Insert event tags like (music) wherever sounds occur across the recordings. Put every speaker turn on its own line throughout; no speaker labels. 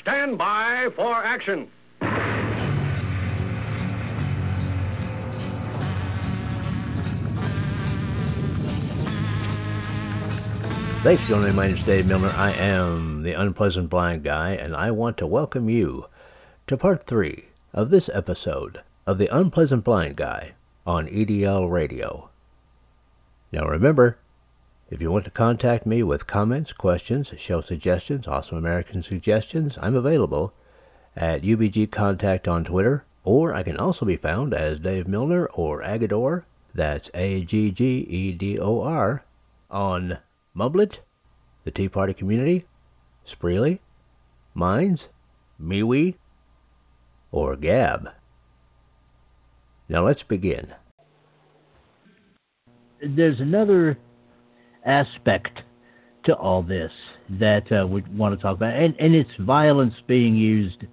stand by for action.
Thanks me. My name is Dave Milner. I am the Unpleasant Blind Guy, and I want to welcome you to part three of this episode of the Unpleasant Blind Guy on EDL Radio. Now remember, if you want to contact me with comments, questions, show suggestions, awesome American suggestions, I'm available at UBG Contact on Twitter, or I can also be found as Dave Milner or Aggedor, that's A-G-G-E-D-O-R, on Mumblet, the Tea Party Community, Spreely, Minds, MeWe, or Gab. Now let's begin. There's another aspect to all this that uh, we want to talk about, and, and it's violence being used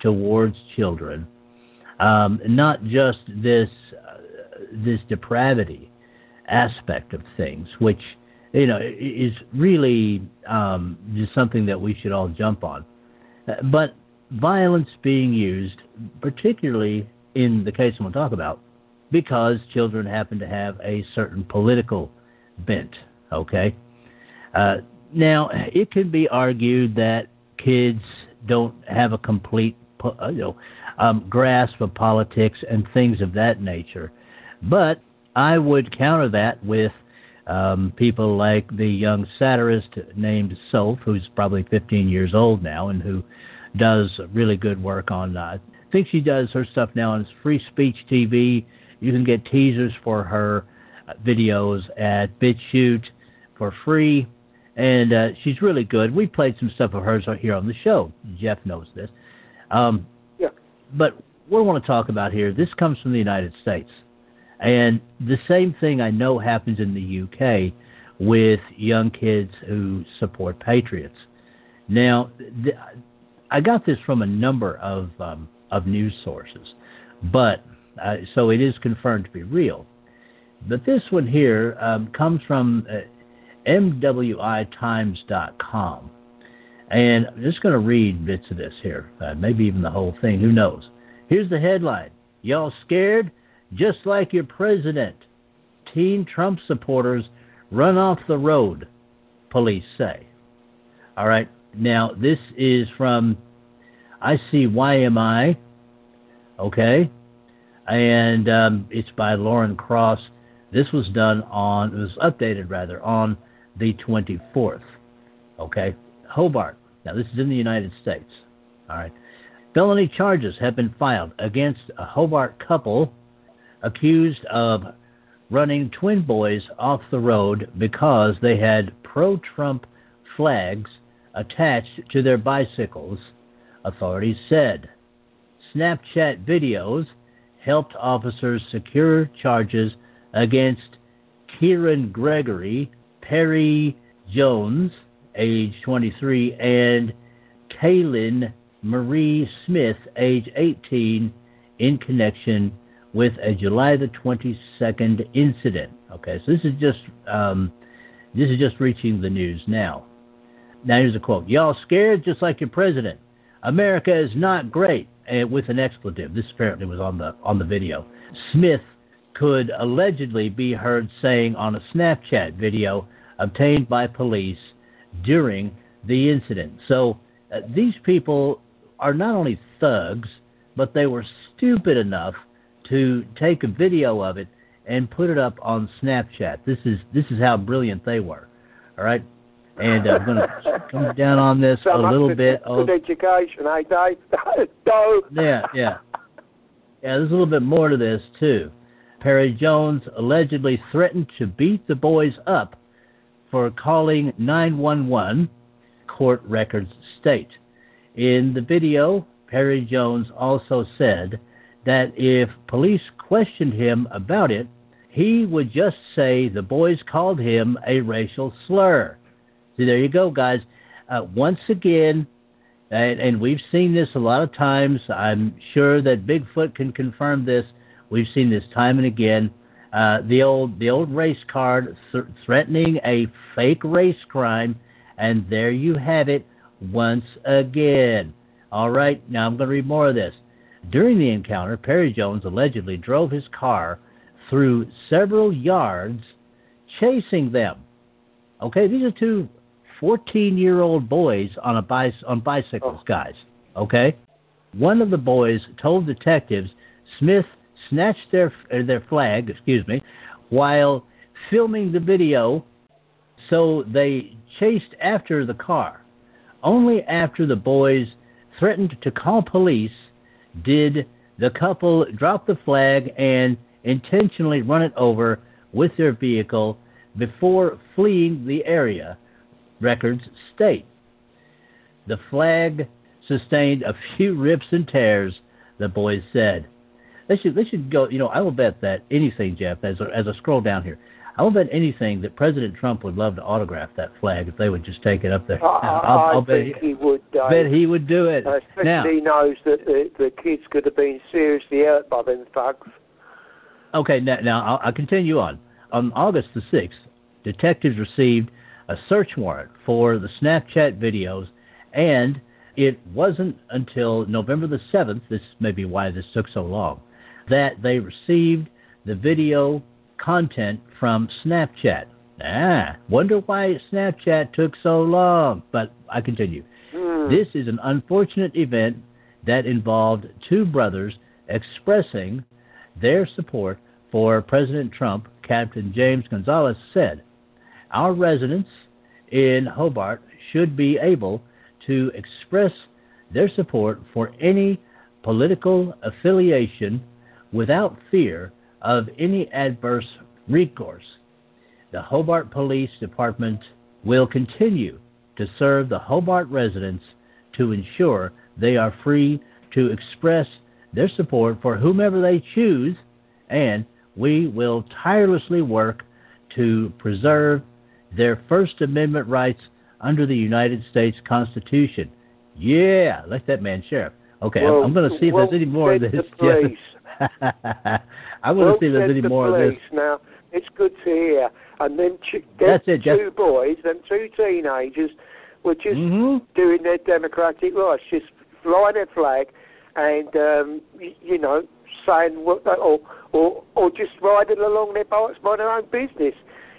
towards children. Um, not just this uh, this depravity aspect of things, which you know, is really um, just something that we should all jump on. Uh, but violence being used, particularly in the case to talk about, because children happen to have a certain political bent. Okay. Uh, now, it can be argued that kids don't have a complete, uh, you know, um, grasp of politics and things of that nature, but I would counter that with um, people like the young satirist named Soph, who's probably 15 years old now and who does really good work on. Uh, I think she does her stuff now on Free Speech TV. You can get teasers for her uh, videos at BitChute for free, and uh, she's really good. We played some stuff of hers here on the show. Jeff knows this. Um,
yeah.
But what I want to talk about here, this comes from the United States. And the same thing I know happens in the UK with young kids who support patriots. Now, th- I got this from a number of um, of news sources, but uh, so it is confirmed to be real. But this one here um, comes from uh, NWITimes.com, and I'm just going to read bits of this here, uh, maybe even the whole thing. Who knows? Here's the headline: Y'all scared? just like your president. Teen Trump supporters run off the road, police say. All right, now this is from I see Why Am I? okay, and um, it's by Lauren Cross. This was done on, it was updated rather, on the 24th, okay. Hobart, now this is in the United States, all right. Felony charges have been filed against a Hobart couple accused of running twin boys off the road because they had pro Trump flags attached to their bicycles, authorities said. Snapchat videos helped officers secure charges against Kieran Gregory, Perry Jones, age 23, and Kaylin Marie Smith, age 18, in connection with a July the 22nd incident. Okay, so this is just um, this is just reaching the news now. Now here's a quote: "Y'all scared just like your president. America is not great." With an expletive. This apparently was on the on the video. Smith could allegedly be heard saying on a Snapchat video obtained by police during the incident. So uh, these people are not only thugs, but they were stupid enough to take a video of it and put it up on Snapchat. This is this is how brilliant they were. All right, and uh, I'm going (laughs) to come down on this
so
a little bit.
Good education, eh, Dave? (laughs)
yeah, yeah, yeah. There's a little bit more to this too. Perry Jones allegedly threatened to beat the boys up for calling 911. Court records state. In the video, Perry Jones also said that if police questioned him about it, he would just say the boys called him a racial slur. See, there you go, guys. Uh, once again, and, and, we've seen this a lot of times. I'm sure that Bigfoot can confirm this. We've seen this time and again. Uh, the old the old race card th- threatening a fake race crime, and there you have it once again. All right, now I'm going to read more of this. During the encounter, Perry Jones allegedly drove his car through several yards, chasing them. Okay, these are two 14 year old boys on a bice, on bicycles,
Oh.
guys. Okay, one of the boys told detectives Smith snatched their uh, their flag, excuse me, while filming the video. So they chased after the car. Only after the boys threatened to call police did the couple drop the flag and intentionally run it over with their vehicle before fleeing the area, records state. The flag sustained a few rips and tears, the boys said. They should, they should go, you know, I will bet that anything, Jeff, as I, as I scroll down here, I will bet anything that President Trump would love to autograph that flag if they would just take it up there.
I,
I'll, I'll bet,
think he would, Dave.
bet he would do it.
Uh, especially
now,
he knows that the, the kids could have been seriously hurt by them thugs.
Okay, now, now I'll, I'll continue on. On August the 6th, detectives received a search warrant for the Snapchat videos, and it wasn't until November the 7th, this may be why this took so long, that they received the video content from Snapchat. Ah, wonder why Snapchat took so long, but I continue.
Hmm.
This is an unfortunate event that involved two brothers expressing their support for President Trump, Captain James Gonzalez said. Our residents in Hobart should be able to express their support for any political affiliation without fear of any adverse recourse. The Hobart Police Department will continue to serve the Hobart residents to ensure they are free to express their support for whomever they choose, and we will tirelessly work to preserve their First Amendment rights under the United States Constitution. Yeah, like that man, Sheriff. Okay,
well,
I'm, I'm going to see if
well
there's any more of this. (laughs)
The police.
I
well
to see there's any
the
more of this.
Now, it's good to hear. And then ch-
That's it,
two boys, them two teenagers, were just
hmm
doing their democratic rights, just flying their flag and, um, you know, saying what they, or, or, or just riding along their bikes by their own business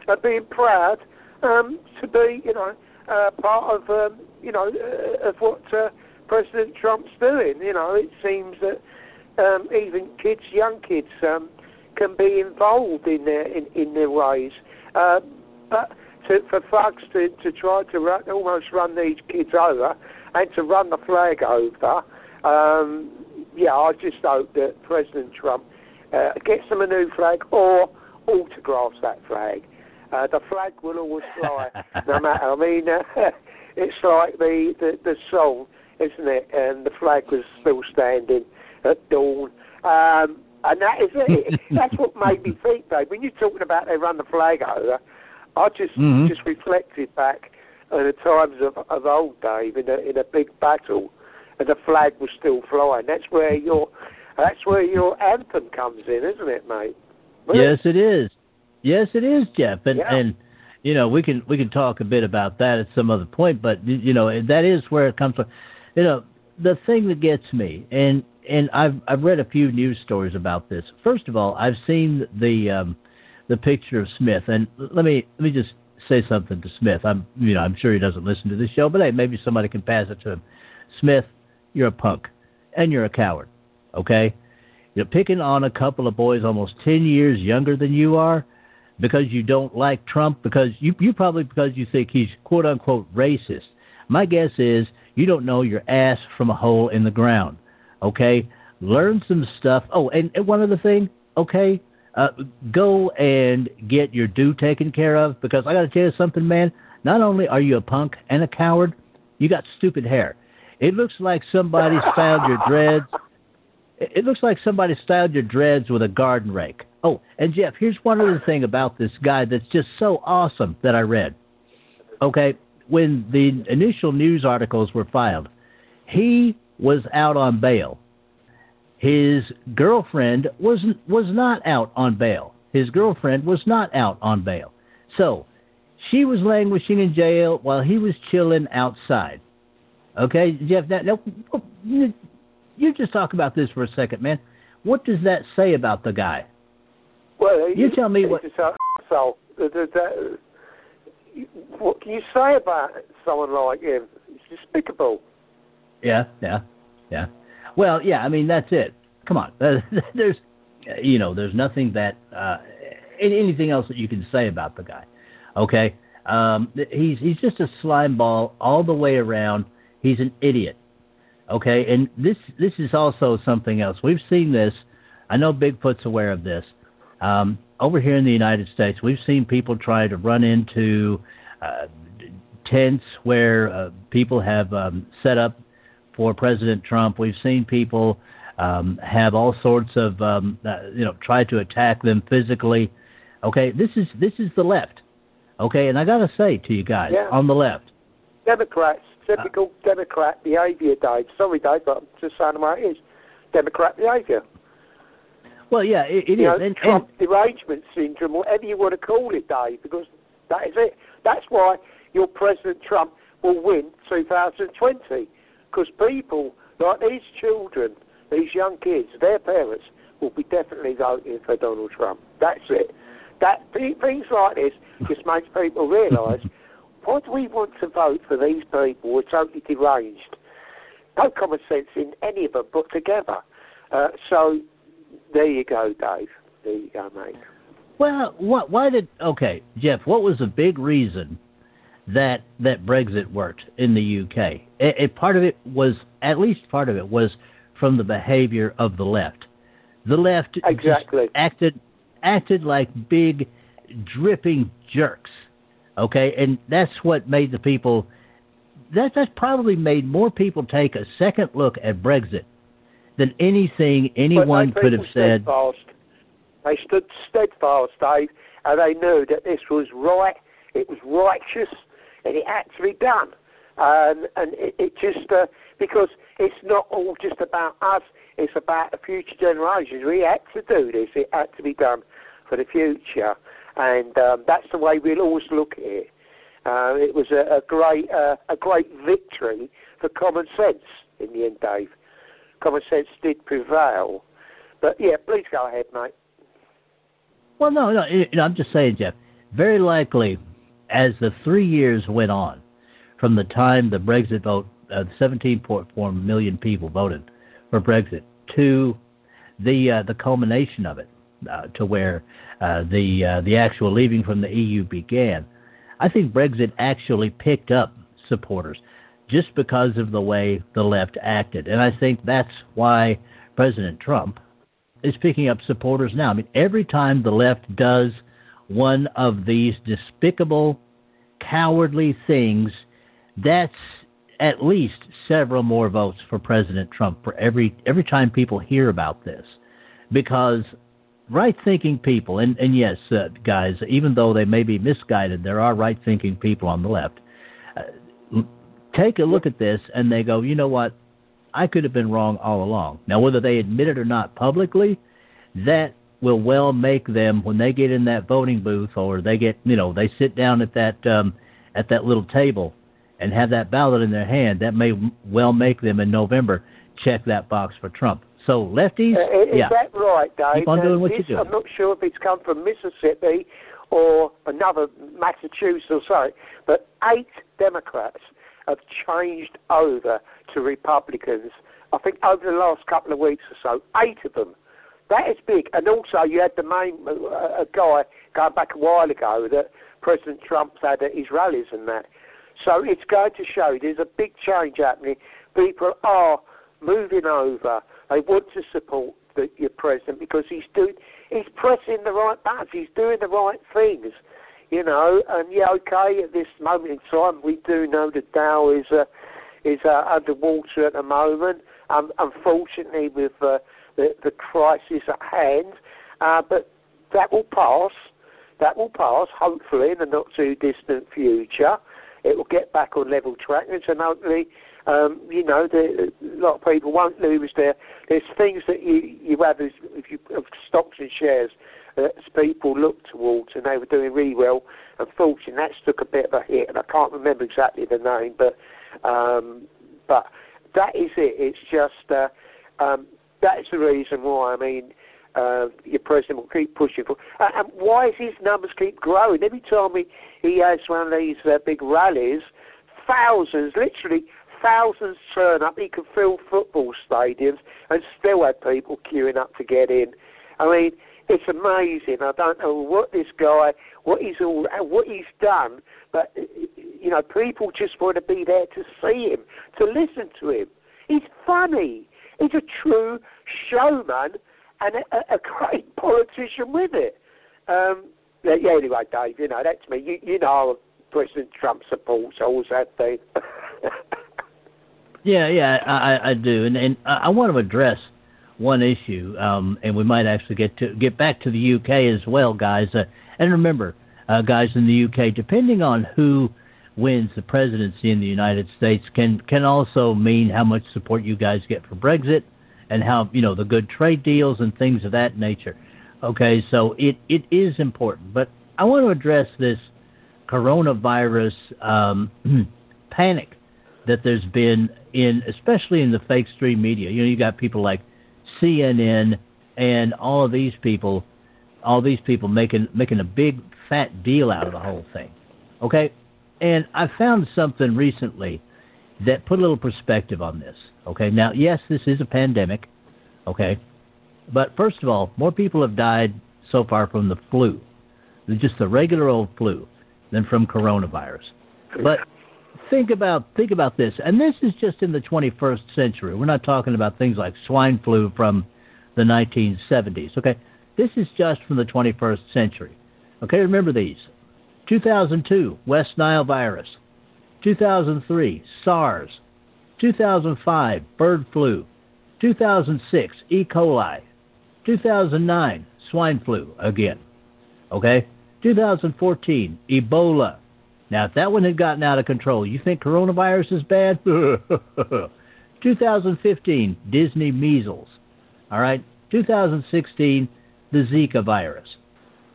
and being proud um, to be, you know, uh, part of, um, you know, uh, of what uh, President Trump's doing. You know, it seems that um, even kids, young kids, um, can be involved in their in, in their ways. Uh, but to, for thugs to, to try to run, almost run these kids over and to run the flag over, um, yeah, I just hope that President Trump uh, gets them a new flag or autographs that flag. Uh, the flag will always fly, (laughs) no matter. I mean, uh, (laughs) it's like the, the the song, isn't it? And the flag was still standing at dawn. Um, and that is it. (laughs) That's what made me think, Dave. When you're talking about they run the flag over, I just
Mhm.
just reflected back on the times of, of old Dave in a in a big battle, and the flag was still flying. That's where your that's where your anthem comes in, isn't it, mate?
Yes, it is. Yes, it is, Jeff. And
Yeah.
and you know we can we can talk a bit about that at some other point. But you know that is where it comes from. You know the thing that gets me, and and I've I've read a few news stories about this. First of all, I've seen the um, the picture of Smith, and let me let me just say something to Smith. I'm you know I'm sure he doesn't listen to this show, but hey, maybe somebody can pass it to him. Smith, you're a punk, and you're a coward. Okay, you're picking on a couple of boys almost ten years younger than you are because you don't like Trump because you you probably because you think he's quote unquote racist. My guess is you don't know your ass from a hole in the ground. Okay, learn some stuff. Oh, and, and one other thing. Okay, uh, go and get your due taken care of because I got to tell you something, man. Not only are you a punk and a coward, you got stupid hair. It looks like somebody styled your dreads. It looks like somebody styled your dreads with a garden rake. Oh, and Jeff, here's one other thing about this guy that's just so awesome that I read. Okay, when the initial news articles were filed, he was out on bail. His girlfriend was was not out on bail. His girlfriend was not out on bail. So, she was languishing in jail while he was chilling outside. Okay, Jeff. Now, now, you, just talk about this for a second, man. What does that say about the guy?
Well,
You
he-
tell me what-
just a asshole. The- the- the- what can you say about someone like him? It's despicable.
Yeah, yeah, yeah. Well, yeah. I mean, that's it. Come on. (laughs) There's, you know, there's nothing that uh, anything else that you can say about the guy. Okay. Um, he's he's just a slime ball all the way around. He's an idiot. Okay, and this this is also something else. We've seen this. I know Bigfoot's aware of this. Um, over here in the United States, we've seen people try to run into uh, tents where uh, people have um, set up for President Trump. We've seen people um, have all sorts of um, uh, you know try to attack them physically. Okay, this is this is the left. Okay, and I got to say to you guys
Yeah.
on the left,
Democrats, typical Democrat behaviour, Dave. Sorry, Dave, but I'm just saying the way it is. Democrat behaviour.
well, yeah, it, it is.
you know,
and, and,
Trump derangement syndrome, whatever you want to call it, Dave, because that is it. That's why your President Trump will win 2020, because people like these children, these young kids, their parents will be definitely voting for Donald Trump. That's it. That things like this just makes people realise (laughs) why do we want to vote for these people who are totally deranged? No common sense in any of them put together. Uh, so there you go, Dave. There you go, mate.
Well, what? Why did? Okay, Jeff. What was the big reason that that Brexit worked in the UK? It, it, part of it was, at least part of it was from the behavior of the left. The left
Exactly.
acted acted like big, dripping jerks. Okay, and that's what made the people. That that probably made more people take a second look at Brexit than anything anyone could have said.
Steadfast. They stood steadfast, Dave, and they knew that this was right, it was righteous, and it had to be done. Um, and it, it just, uh, because it's not all just about us, it's about the future generations. We had to do this, it had to be done for the future. And um, that's the way we'll always look at it. Uh, it was a, a great, uh, a great victory for common sense in the end, Dave. Common sense did prevail. But yeah, please go ahead, mate.
Well, no, no. I'm just saying, Jeff. Very likely, as the three years went on, from the time the Brexit vote, uh, 17.4 million people voted for Brexit, to the uh, the culmination of it, uh, to where uh, the uh, the actual leaving from the EU began, I think Brexit actually picked up supporters just because of the way the left acted, and I think that's why President Trump is picking up supporters now. I mean, every time the left does one of these despicable, cowardly things, that's at least several more votes for President Trump for every every time people hear about this, because right-thinking people, and and yes, uh, guys, even though they may be misguided, there are right-thinking people on the left. Uh, take a look at this, and they go, you know what? I could have been wrong all along. Now, whether they admit it or not publicly, that will well make them when they get in that voting booth or they get, you know, they sit down at that um, at that little table and have that ballot in their hand. That may well make them in November check that box for Trump. So lefties,
Uh, is
yeah,
that right, Dave?
Keep on
Now,
doing what
this,
you're doing.
I'm not sure if it's come from Mississippi or another Massachusetts or so, but eight Democrats have changed over to Republicans. I think over the last couple of weeks or so, eight of them. That is big. And also, you had the main uh, guy going back a while ago that President Trump's had at his rallies and that. So it's going to show there's a big change happening. People are moving over. They want to support the, your president because he's doing, he's pressing the right buttons. He's doing the right things, you know. And yeah, okay, at this moment in time, we do know that Dow is uh, is uh, underwater at the moment. Um, unfortunately, with uh, the the crisis at hand, uh, but that will pass. That will pass, hopefully, in the not too distant future. It will get back on level track, and hopefully, um, you know, the, a lot of people won't lose their. There's things that you you have as if you of stocks and shares that people look towards, and they were doing really well. Unfortunately, that's took a bit of a hit, and I can't remember exactly the name, but um, but that is it. It's just uh, um, that's the reason why. I mean, uh, your president will keep pushing for. Uh, and why does his numbers keep growing? Every time he, he has one of these uh, big rallies, thousands, literally thousands turn up. He can fill football stadiums and still have people queuing up to get in. I mean, it's amazing. I don't know what this guy, what he's all, what he's done, but you know, people just want to be there to see him, to listen to him. He's funny. He's a true showman and a, a great (laughs) politician with it. Um, yeah, anyway, Dave, you know, that's me. You, you know, President Trump supports always that thing. (laughs)
yeah, yeah, I, I do, and and I want to address one issue, um, and we might actually get to get back to the UK as well, guys. Uh, and remember, uh, guys in the UK, depending on who wins the presidency in the United States, can can also mean how much support you guys get for Brexit, and how you know the good trade deals and things of that nature. Okay, so it it is important, but I want to address this coronavirus um, (clears throat) panic that there's been in, especially in the fake stream media. You know, you got people like CNN and all of these people, all these people making making a big fat deal out of the whole thing. Okay, and I found something recently that put a little perspective on this. Okay, now yes, this is a pandemic. Okay, but first of all, more people have died so far from the flu, just the regular old flu, than from coronavirus. But think about think about this, and this is just in the 21st century. We're not talking about things like swine flu from the 1970s. Okay, this is just from the 21st century. Okay, remember these: 2002 West Nile virus, 2003 SARS, 2005 bird flu, 2006 E. coli, 2009 swine flu again. Okay, 2014 Ebola. Now, if that one had gotten out of control, you think coronavirus is bad? (laughs) 2015, Disney measles. All right. 2016, the Zika virus.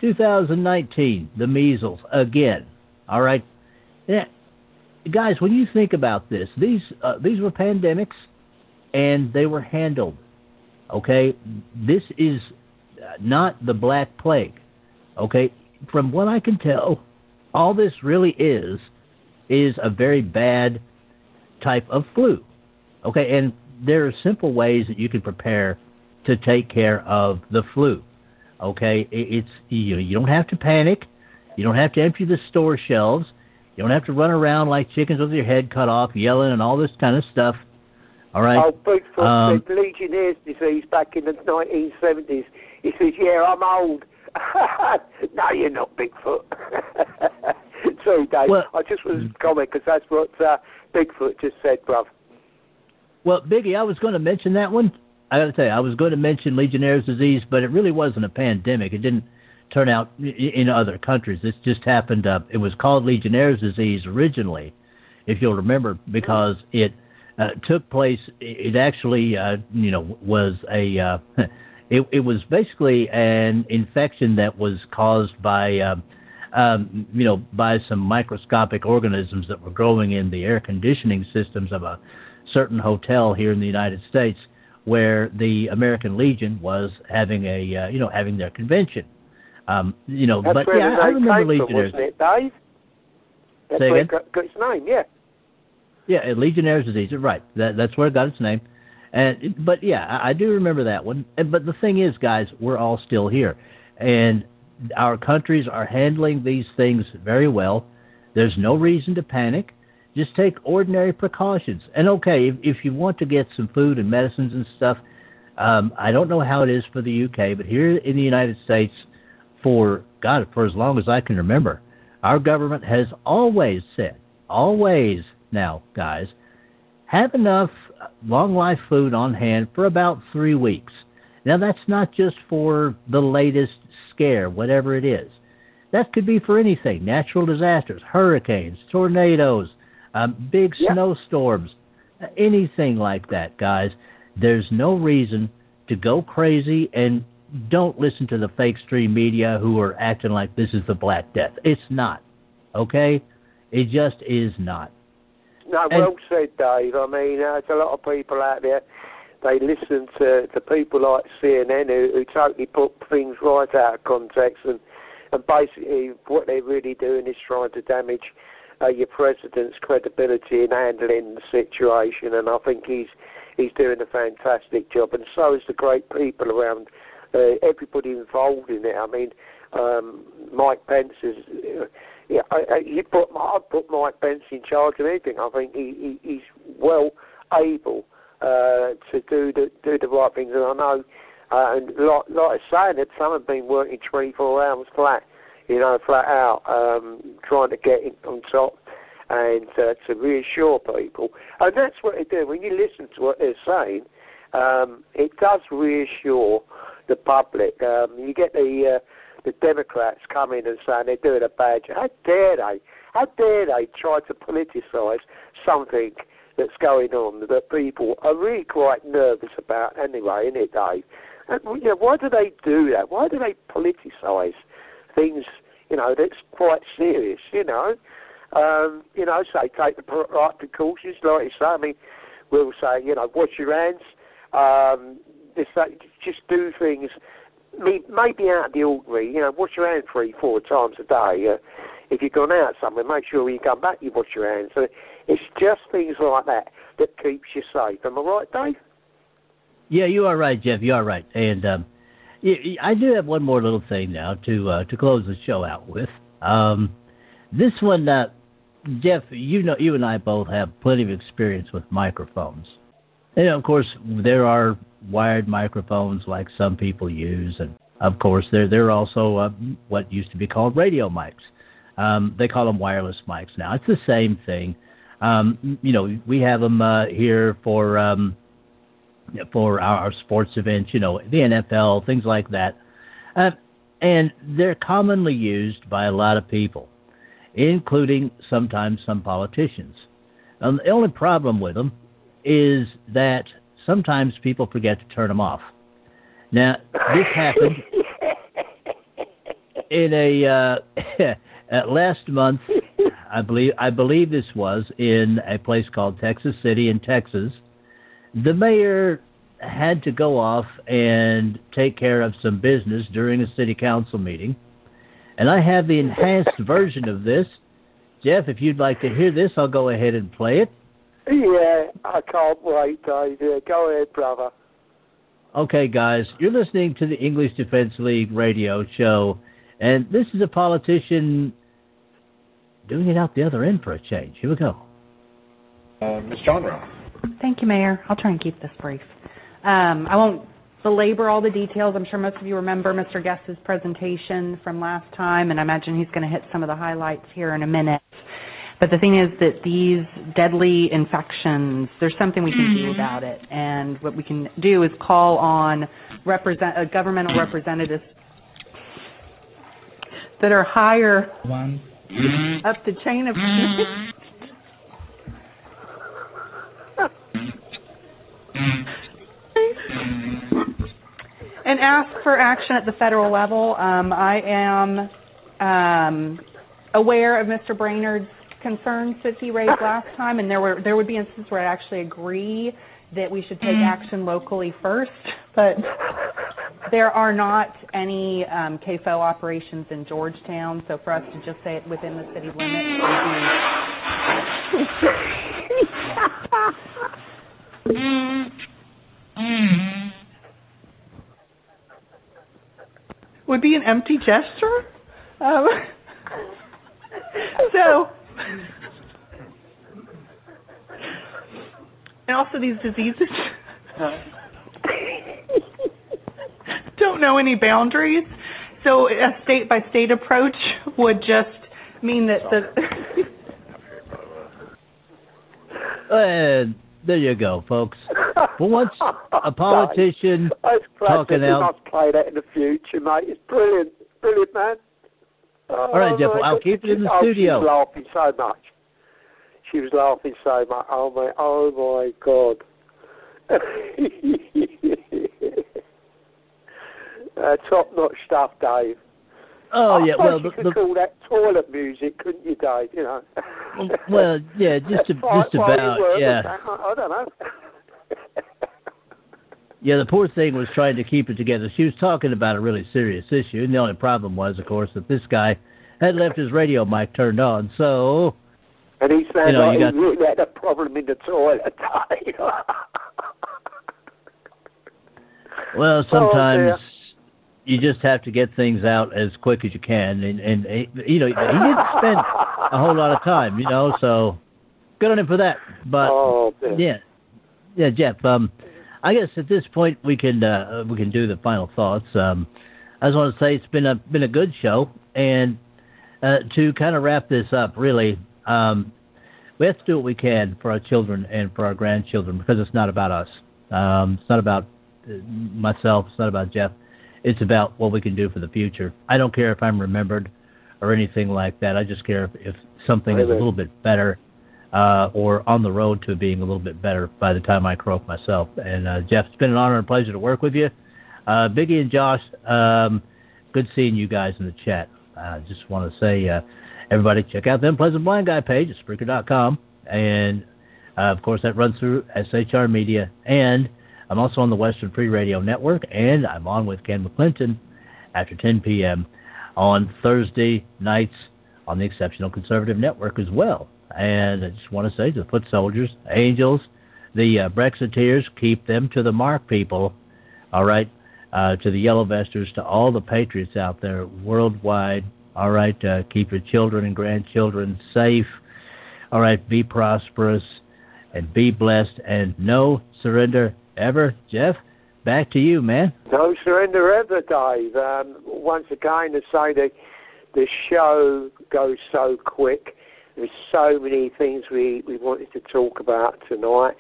2019, the measles again. All right. Yeah. Guys, when you think about this, these uh, these were pandemics, and they were handled. Okay, this is not the Black Plague. Okay, from what I can tell, all this really is is a very bad type of flu. Okay, and there are simple ways that you can prepare to take care of the flu. Okay, it's you know, you don't have to panic, you don't have to empty the store shelves, you don't have to run around like chickens with your head cut off, yelling and all this kind of stuff. All right.
Oh, Bigfoot um, said Legionnaire's disease back in the 1970s. He says, "Yeah, I'm old." (laughs) no, you're not Bigfoot. (laughs) Sorry, Dave. Well, I just was comment because that's what uh, Bigfoot just said, bruv.
Well, Biggie, I was going to mention that one. I got to tell you, I was going to mention Legionnaire's disease, but it really wasn't a pandemic. It didn't turn out in other countries. This just happened. Uh, it was called Legionnaire's disease originally, if you'll remember, because it uh, took place. It actually, uh, you know, was a uh, (laughs) it, it was basically an infection that was caused by, uh, um, you know, by some microscopic organisms that were growing in the air conditioning systems of a certain hotel here in the United States, where the American Legion was having a, uh, you know, having their convention. Um, you know,
That's
but
where
yeah,
the
I remember Legionnaires.
From, wasn't it, Dave? That's
Say
where
again?
it got, got its name, yeah.
Yeah, Legionnaire's disease. Right. That, that's where it got its name. And but yeah, I, I do remember that one. And, but the thing is, guys, we're all still here, and our countries are handling these things very well. There's no reason to panic. Just take ordinary precautions. And okay, if, if you want to get some food and medicines and stuff, um, I don't know how it is for the UK, but here in the United States, for God, for as long as I can remember, our government has always said, always now, guys, have enough long life food on hand for about three weeks. Now, that's not just for the latest scare, whatever it is. That could be for anything natural disasters, hurricanes, tornadoes, um, big
yeah.
snowstorms, anything like that, guys. There's no reason to go crazy and don't listen to the fake stream media who are acting like this is the Black Death. It's not. Okay? It just is not.
no,
And-
well said, Dave. I mean, uh, there's a lot of people out there. They listen to, to people like CNN who, who totally put things right out of context, and and basically what they're really doing is trying to damage uh, your president's credibility in handling the situation. And I think he's he's doing a fantastic job, and so is the great people around. Uh, everybody involved in it. I mean, um, Mike Pence is. Uh, yeah, I, I, put I'd put Mike Pence in charge of anything. I think he, he, he's well able uh, to do the do the right things, and I know. Uh, and like, like I say, that some have been working 24 hours flat, you know, flat out, um, trying to get in, on top and uh, to reassure people. And that's what they do. When you listen to what they're saying, um, it does reassure the public. Um, you get the uh, the Democrats coming and saying they're doing a bad job. How dare they? How dare they try to politicise something that's going on that people are really quite nervous about anyway, isn't it, Dave? And, you know, why do they do that? Why do they politicise things, you know, that's quite serious, you know? Um, you know, say take the right precautions, like you say. I mean, we'll say, you know, wash your hands, um, this, that, just do things maybe out of the ordinary. You know, wash your hands three, four times a day. Uh, if you've gone out somewhere, make sure when you come back you wash your hands. So it's just things like that that keeps you safe. Am I right, Dave?
Yeah, you are right, Jeff. You are right. And um, I do have one more little thing now to uh, to close the show out with. Um, this one, uh, Jeff, you know, you and I both have plenty of experience with microphones. And of course, there are wired microphones like some people use, and of course, there there are also uh, what used to be called radio mics. Um, they call them wireless mics now. It's the same thing. Um, you know, we have them uh, here for. Um, for our sports events, you know, the NFL, things like that. Uh, and they're commonly used by a lot of people, including sometimes some politicians. And the only problem with them is that sometimes people forget to turn them off. Now, this happened (laughs) in a uh, (laughs) last month. I believe I believe this was in a place called Texas City in Texas the mayor had to go off and take care of some business during a city council meeting. And I have the enhanced version of this. Jeff, if you'd like to hear this, I'll go ahead and play it.
Yeah, I can't wait, Dave. Yeah, go ahead, brother.
Okay, guys, you're listening to the English Defense League radio show, and this is a politician doing it out the other end for a change. Here we go.
Uh, Ms. Genre.
Thank you, Mayor. I'll try and keep this brief. Um, I won't belabor all the details. I'm sure most of you remember Mr. Guest's presentation from last time, and I imagine he's going to hit some of the highlights here in a minute. But the thing is that these deadly infections, there's something we can do about it. And what we can do is call on represent, uh, governmental representatives that are higher
One.
up the chain of and ask for action at the federal level. Um, I am um, aware of Mr. Brainerd's concerns that he raised last time, and there were there would be instances where I actually agree that we should take action locally first, but there are not any um, CAFO operations in Georgetown, so for us to just say it within the city limits would be (laughs) would be an empty gesture. Um, (laughs) so, and also these diseases (laughs) don't know any boundaries. So a state by state approach would just mean that the
And there you go, folks. For once, (laughs) a politician talking out.
must play that in the future, mate. It's brilliant. Brilliant, man. Oh,
All right, Jeff, I'll
God.
keep it in the
oh,
studio.
She was laughing so much. She was laughing so much. Oh my, oh my God. (laughs) uh, top-notch stuff, Dave.
Oh
I
yeah, well,
you
the,
could
the,
call that toilet music, couldn't you, Dave? You know.
well, yeah, (laughs) just a, just about, yeah.
I don't know.
Yeah, the poor thing was trying to keep it together. She was talking about a really serious issue, and the only problem was, of course, that this guy had left his radio mic turned on. So,
And he sounded
You know,
like
you
he
got-
really had a problem in the toilet. (laughs) Dave.
well,
Oh,
sometimes
dear.
You just have to get things out as quick as you can, and and eh, you know he didn't spend a whole lot of time, you know. So, good on him for that. But
oh,
yeah, yeah, Jeff. Um, I guess at this point we can uh, we can do the final thoughts. Um, I just want to say it's been a been a good show, and uh, to kind of wrap this up, really, um, we have to do what we can for our children and for our grandchildren because it's not about us. Um, it's not about uh, myself. It's not about Jeff. It's about what we can do for the future. I don't care if I'm remembered or anything like that. I just care if, if something is a little bit better uh, or on the road to being a little bit better by the time I croak myself. And uh, Jeff, it's been an honor and pleasure to work with you. Uh, Biggie and Josh, um, good seeing you guys in the chat. I just want to say, uh, everybody, check out the Unpleasant Blind Guy page at Spreaker.com. And, uh, of course, that runs through SHR Media. And I'm also on the Western Free Radio Network, and I'm on with Ken McClinton after 10 p.m. on Thursday nights on the Exceptional Conservative Network as well. And I just want to say to the foot soldiers, angels, the uh, Brexiteers, keep them to the mark, people. All right. Uh, to the yellow vesters, to all the patriots out there worldwide. All right. Uh, keep your children and grandchildren safe. All right. Be prosperous and be blessed. And no surrender ever. Jeff, back to you, man.
No surrender ever, Dave. Um, once again, to say that the show goes so quick. There's so many things we, we wanted to talk about tonight.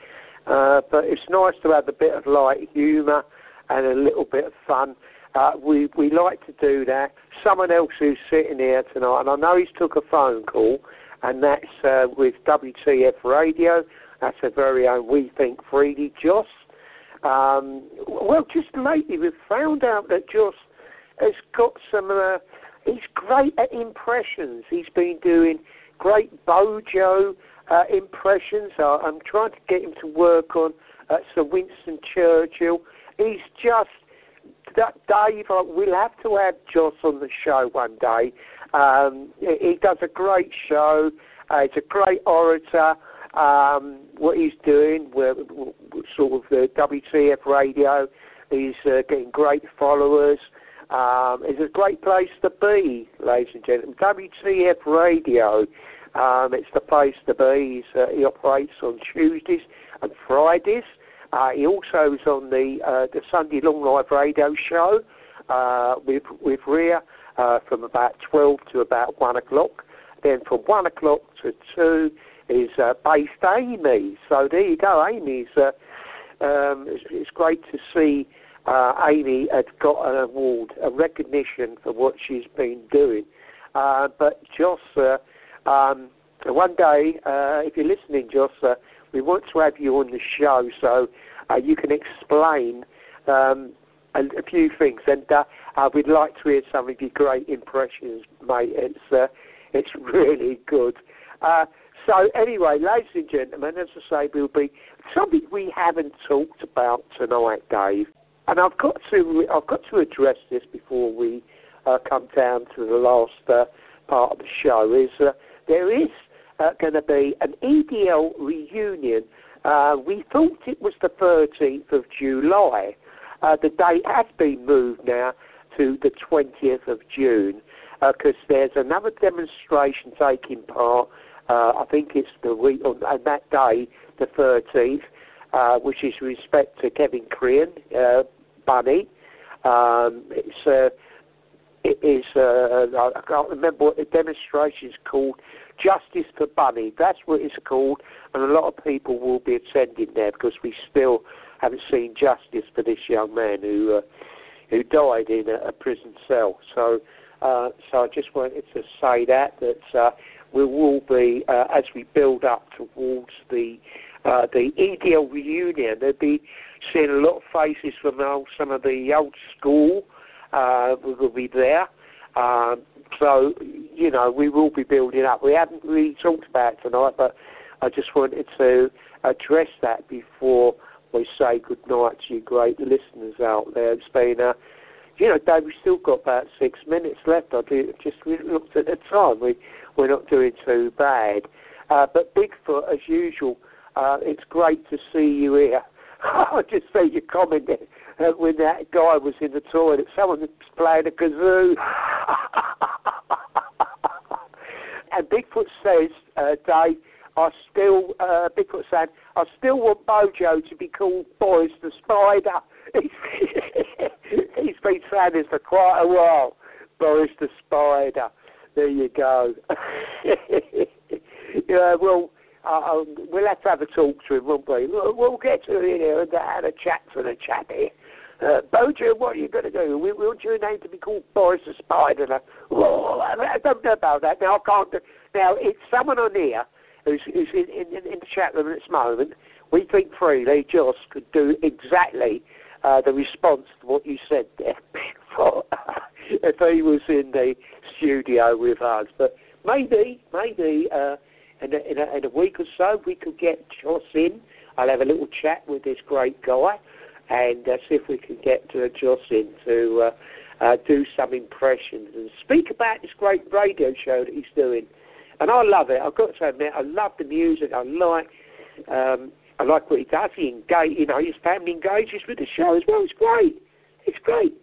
Uh, but it's nice to have a bit of light humour and a little bit of fun. Uh, we we like to do that. Someone else who's sitting here tonight, and I know he's took a phone call, and that's uh, with WTF Radio. That's a very own We Think Freely Joss. Um, well, just lately we've found out that Joss has got some. Uh, he's great at impressions. He's been doing great Bojo uh, impressions. I'm trying to get him to work on uh, Sir Winston Churchill. He's just that Dave. Uh, we'll have to have Joss on the show one day. Um, he he does a great show. Uh, he's a great orator. Um, what he's doing, we're sort of the WTF radio. He's uh, getting great followers. Um, it's a great place to be, ladies and gentlemen. WTF Radio. Um, it's the place to be. Uh, he operates on Tuesdays and Fridays. Uh, he also is on the uh, the Sunday Long Live Radio show uh, with with Rhea uh, from about twelve to about one o'clock. Then from one o'clock to two is uh, based Amy. So there you go, Amy's. Uh, um, it's, it's great to see uh, Amy had got an award, a recognition for what she's been doing. Uh, but Joss, uh, um, one day, uh, if you're listening, Joss, uh, we want to have you on the show so uh, you can explain um, a, a few things. And we'd like to hear some of your great impressions, mate. It's it's (laughs) really good. So anyway, ladies and gentlemen, as I say, we'll be something we haven't talked about tonight, Dave. And I've got to I've got to address this before we uh, come down to the last uh, part of the show. Is uh, there is uh, going to be an EDL reunion? Uh, we thought it was the 13th of July. Uh, the date has been moved now to the 20th of June because there's another demonstration taking part. Uh, I think it's the week on, on that day, the 13th, uh, which is respect to Kevin Crehan, uh, Bunny. Um, it's uh, it is uh, I can't remember what the demonstration is called. Justice for Bunny. That's what it's called, and a lot of people will be attending there because we still haven't seen justice for this young man who uh, who died in a, a prison cell. So, uh, so I just wanted to say that that uh, we will be uh, as we build up towards the uh, the EDL reunion. There'll be seeing a lot of faces from old, some of the old school. Uh, we will be there. Um, so, you know, we will be building up. We haven't really talked about it tonight, but I just wanted to address that before we say good night to you great listeners out there. It's been, a you know, Dave, we've still got about six minutes left. I just looked at the time. We, we're not doing too bad. Uh, but Bigfoot, as usual, uh, it's great to see you here. (laughs) I just see your comment uh, when that guy was in the toilet. Someone was playing a kazoo. (laughs) and Bigfoot says, uh, Dave, I still, uh, Bigfoot said, I still want Bojo to be called Boris the Spider. (laughs) He's been saying this for quite a while. Boris the Spider. There you go. (laughs) yeah, well, uh, we'll have to have a talk to him, won't we? We'll, we'll get to it here and have a chat to the chap here. Uh, Bojo, what are you going to do? We, want your name to be called Boris the Spider. Oh, I don't know about that. Now, I can't do... Now, it's someone on here who's, who's in, in, in the chat room at this moment. We think freely Joss could do exactly uh, the response to what you said there (laughs) if he was in the studio with us. But maybe, maybe uh, in, a, in, a, in a week or so we could get Joss in. I'll have a little chat with this great guy and uh, see if we can get uh, Joss in to uh, uh, do some impressions and speak about this great radio show that he's doing. And I love it. I've got to admit, I love the music. I like, um, I like what he does. He engage, you know, his family engages with the show as well. It's great. It's great.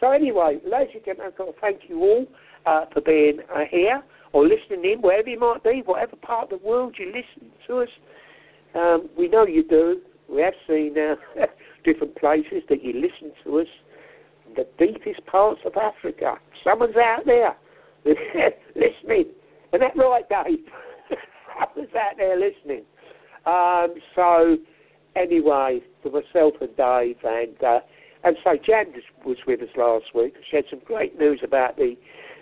So anyway, ladies and gentlemen, I've got to thank you all uh, for being uh, here or listening in, wherever you might be, whatever part of the world you listen to us. Um, we know you do. We have seen uh, (laughs) different places that you listen to us. The deepest parts of Africa. Someone's out there (laughs) listening. Isn't that right, Dave? (laughs) Someone's out there listening. Um, so, anyway, for myself and Dave, and uh, and so Jan was with us last week. She had some great news about the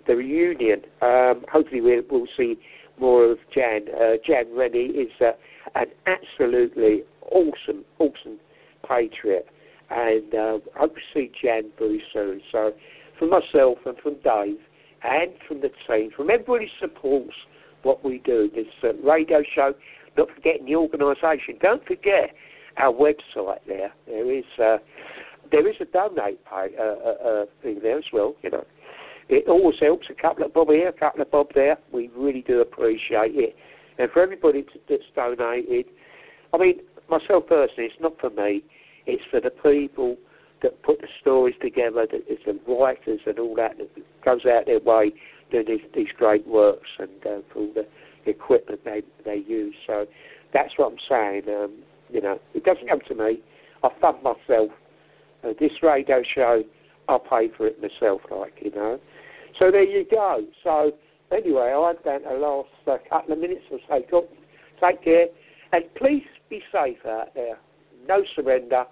the reunion. Um, hopefully, we'll, we'll see more of Jan. Uh, Jan Rennie is uh, an absolutely awesome, awesome patriot, and uh, I hope to see Jan very soon. So, from myself and from Dave and from the team, from everybody who supports what we do, this uh, radio show, not forgetting the organisation. Don't forget our website there. There is uh, there is a donate pay, uh, uh, uh, thing there as well. You know, it always helps. A couple of bob here, a couple of bob there. We really do appreciate it. And for everybody that's donated, I mean, myself personally, it's not for me. It's for the people that put the stories together. That it's the writers and all that that goes out their way doing these, these great works and uh, for all the equipment they they use. So that's what I'm saying. Um, you know, it doesn't come to me. I fund myself. Uh, this radio show, I pay for it myself, like you know. So there you go. So anyway, I've down to the last uh, couple of minutes or so. Go, take care, and please be safe out there. No surrender.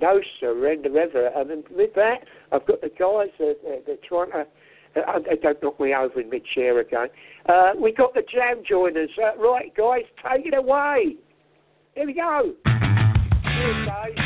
No surrender ever. And with that, I've got the guys that uh, they're trying to. Uh, don't knock me over in mid chair again. Uh, we got the jam joiners. Uh, right, guys, take it away. Here we go.
Good night,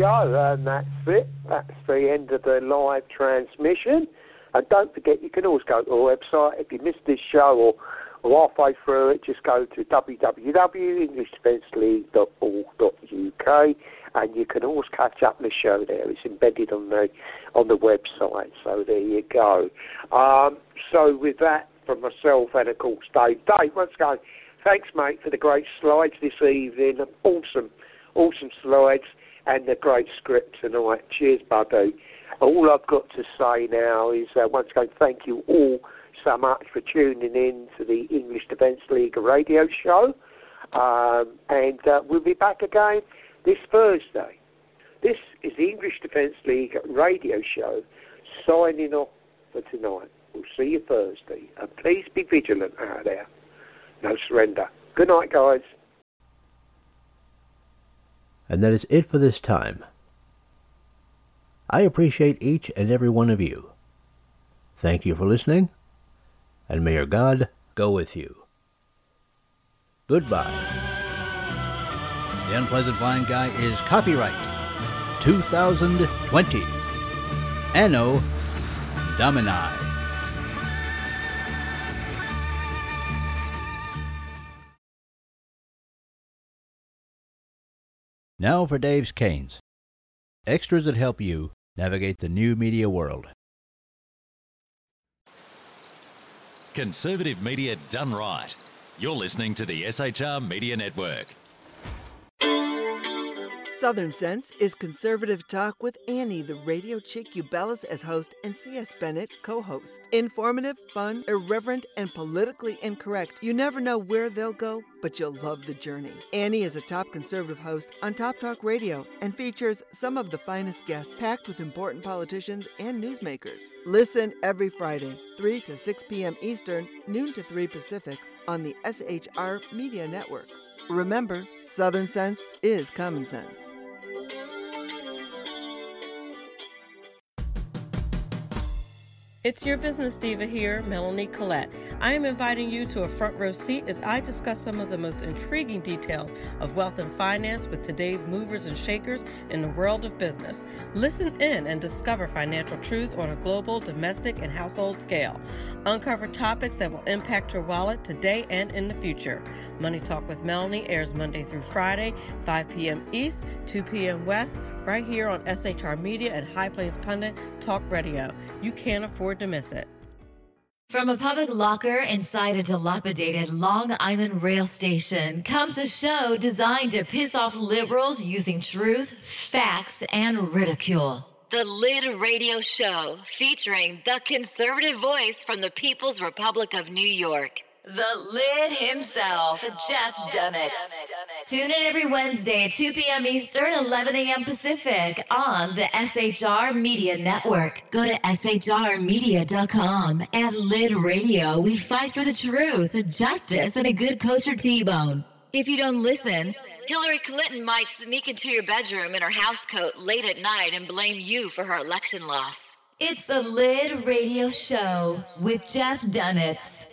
go, and that's it. That's the end of the live transmission. And don't forget, you can always go to our website if you missed this show or, or halfway through it. Just go to www.englishdefenceleague.org.uk, and you can always catch up the show there. It's embedded on the on the website. So there you go. Um, so with that, from myself and of course Dave. Dave, once again, thanks mate for the great slides this evening. Awesome, awesome slides and the great script tonight. Cheers, buddy. All I've got to say now is uh, once again thank you all so much for tuning in to the English Defence League radio show. Um, and uh, we'll be back again this Thursday. This is the English Defence League radio show signing off for tonight. We'll see you Thursday. And please be vigilant out there. No surrender. Good night, guys.
And that is it for this time. I appreciate each and every one of you. Thank you for listening, and may your God go with you. Goodbye. The Unpleasant Blind Guy is copyright 2020. Anno Domini. Now for Dave's Canes. Extras that help you navigate the new media world.
Conservative media done right. You're listening to the SHR Media Network.
Southern Sense is conservative talk with Annie, the radio chick you bellows as host, and C.S. Bennett co host. Informative, fun, irreverent, and politically incorrect. You never know where they'll go, but you'll love the journey. Annie is a top conservative host on Top Talk Radio and features some of the finest guests packed with important politicians and newsmakers. Listen every Friday, 3 to 6 p.m. Eastern, noon to 3 Pacific, on the SHR Media Network. Remember, Southern Sense is common sense.
It's your business diva here, Melanie Collette. I am inviting you to a front row seat as I discuss some of the most intriguing details of wealth and finance with today's movers and shakers in the world of business. Listen in and discover financial truths on a global, domestic, and household scale. Uncover topics that will impact your wallet today and in the future. Money Talk with Melanie airs Monday through Friday, 5 p.m. East, 2 p.m. West, right here on SHR Media and High Plains Pundit Talk Radio. You can't afford to miss it.
From a public locker inside a dilapidated Long Island rail station comes a show designed to piss off liberals using truth, facts, and ridicule. The Lid Radio Show, featuring the conservative voice from the People's Republic of New York. The Lid himself, Jeff Dunetz. Tune in every Wednesday at 2 p.m. Eastern, 11 a.m. Pacific on the SHR Media Network. Go to shrmedia.com and Lid Radio. We fight for the truth, justice, and a good kosher T-bone. If you don't listen, Hillary Clinton might sneak into your bedroom in her housecoat late at night and blame you for her election loss. It's the Lid Radio Show with Jeff Dunetz.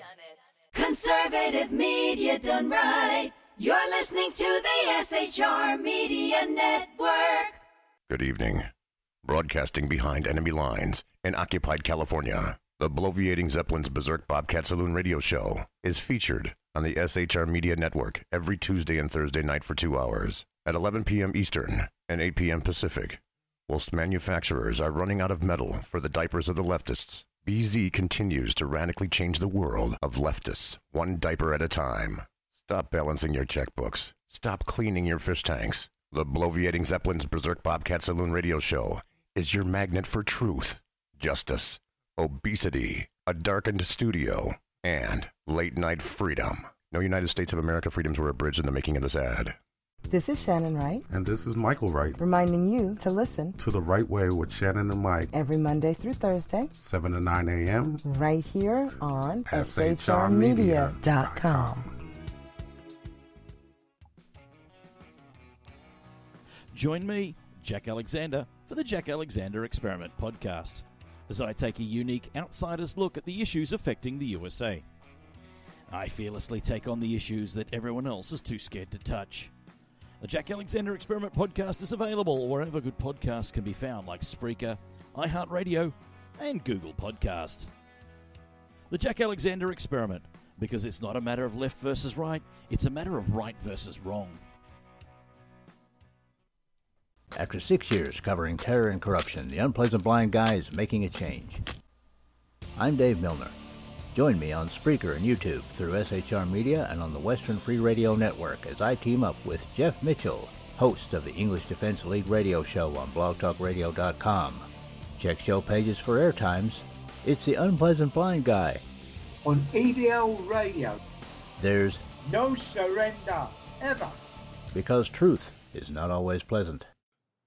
Conservative media done right. You're listening to the SHR Media Network.
Good evening. Broadcasting behind enemy lines in occupied California, the Bloviating Zeppelin's Berserk Bobcat Saloon radio show is featured on the SHR Media Network every Tuesday and Thursday night for two hours at 11 p.m. Eastern and 8 p.m. Pacific. Whilst manufacturers are running out of metal for the diapers of the leftists, BZ continues to radically change the world of leftists, one diaper at a time. Stop balancing your checkbooks. Stop cleaning your fish tanks. The Bloviating Zeppelin's Berserk Bobcat Saloon radio show is your magnet for truth, justice, obesity, a darkened studio, and late night freedom. No United States of America freedoms were abridged in the making of this ad.
This is Shannon Wright,
And this is Michael Wright
reminding you to listen
to The Right Way with Shannon and Mike,
every Monday through Thursday,
7 to 9 a.m.
right here on
SHRmedia.com.
shrmedia.com.
Join me, Jack Alexander, for the Jack Alexander Experiment podcast, as I take a unique outsider's look at the issues affecting the USA. I fearlessly take on the issues that everyone else is too scared to touch. The Jack Alexander Experiment podcast is available wherever good podcasts can be found, like Spreaker, iHeartRadio, and Google Podcast. The Jack Alexander Experiment, because it's not a matter of left versus right, it's a matter of right versus wrong.
After six years covering terror and corruption, the Unpleasant Blind Guy is making a change. I'm Dave Milner. Join me on Spreaker and YouTube through SHR Media and on the Western Free Radio Network as I team up with Jeff Mitchell, host of the English Defence League radio show on blogtalkradio.com. Check show pages for airtimes. It's the Unpleasant Blind Guy.
On EDL Radio.
There's
no surrender, ever.
Because truth is not always pleasant.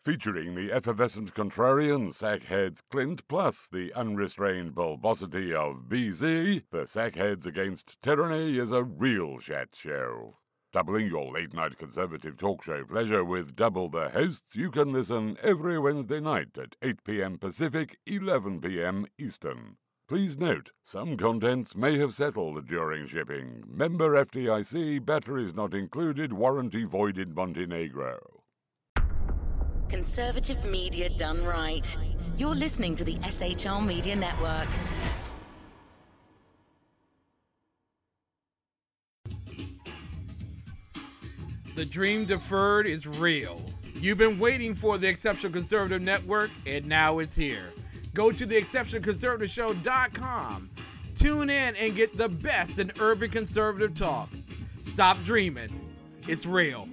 Featuring the effervescent contrarian Sackheads Clint, plus the unrestrained bulbosity of BZ, the Sackheads Against Tyranny is a real chat show. Doubling your late night conservative talk show pleasure with double the hosts, you can listen every Wednesday night at 8 p.m. Pacific, 11 p.m. Eastern. Please note, some contents may have settled during shipping. Member FDIC, batteries not included, warranty void in Montenegro.
Conservative media done right. You're listening to the SHR Media Network.
The dream deferred is real. You've been waiting for the Exceptional Conservative Network, and now it's here. Go to the theexceptionalconservativeshow.com. Tune in and get the best in urban conservative talk. Stop dreaming. It's real.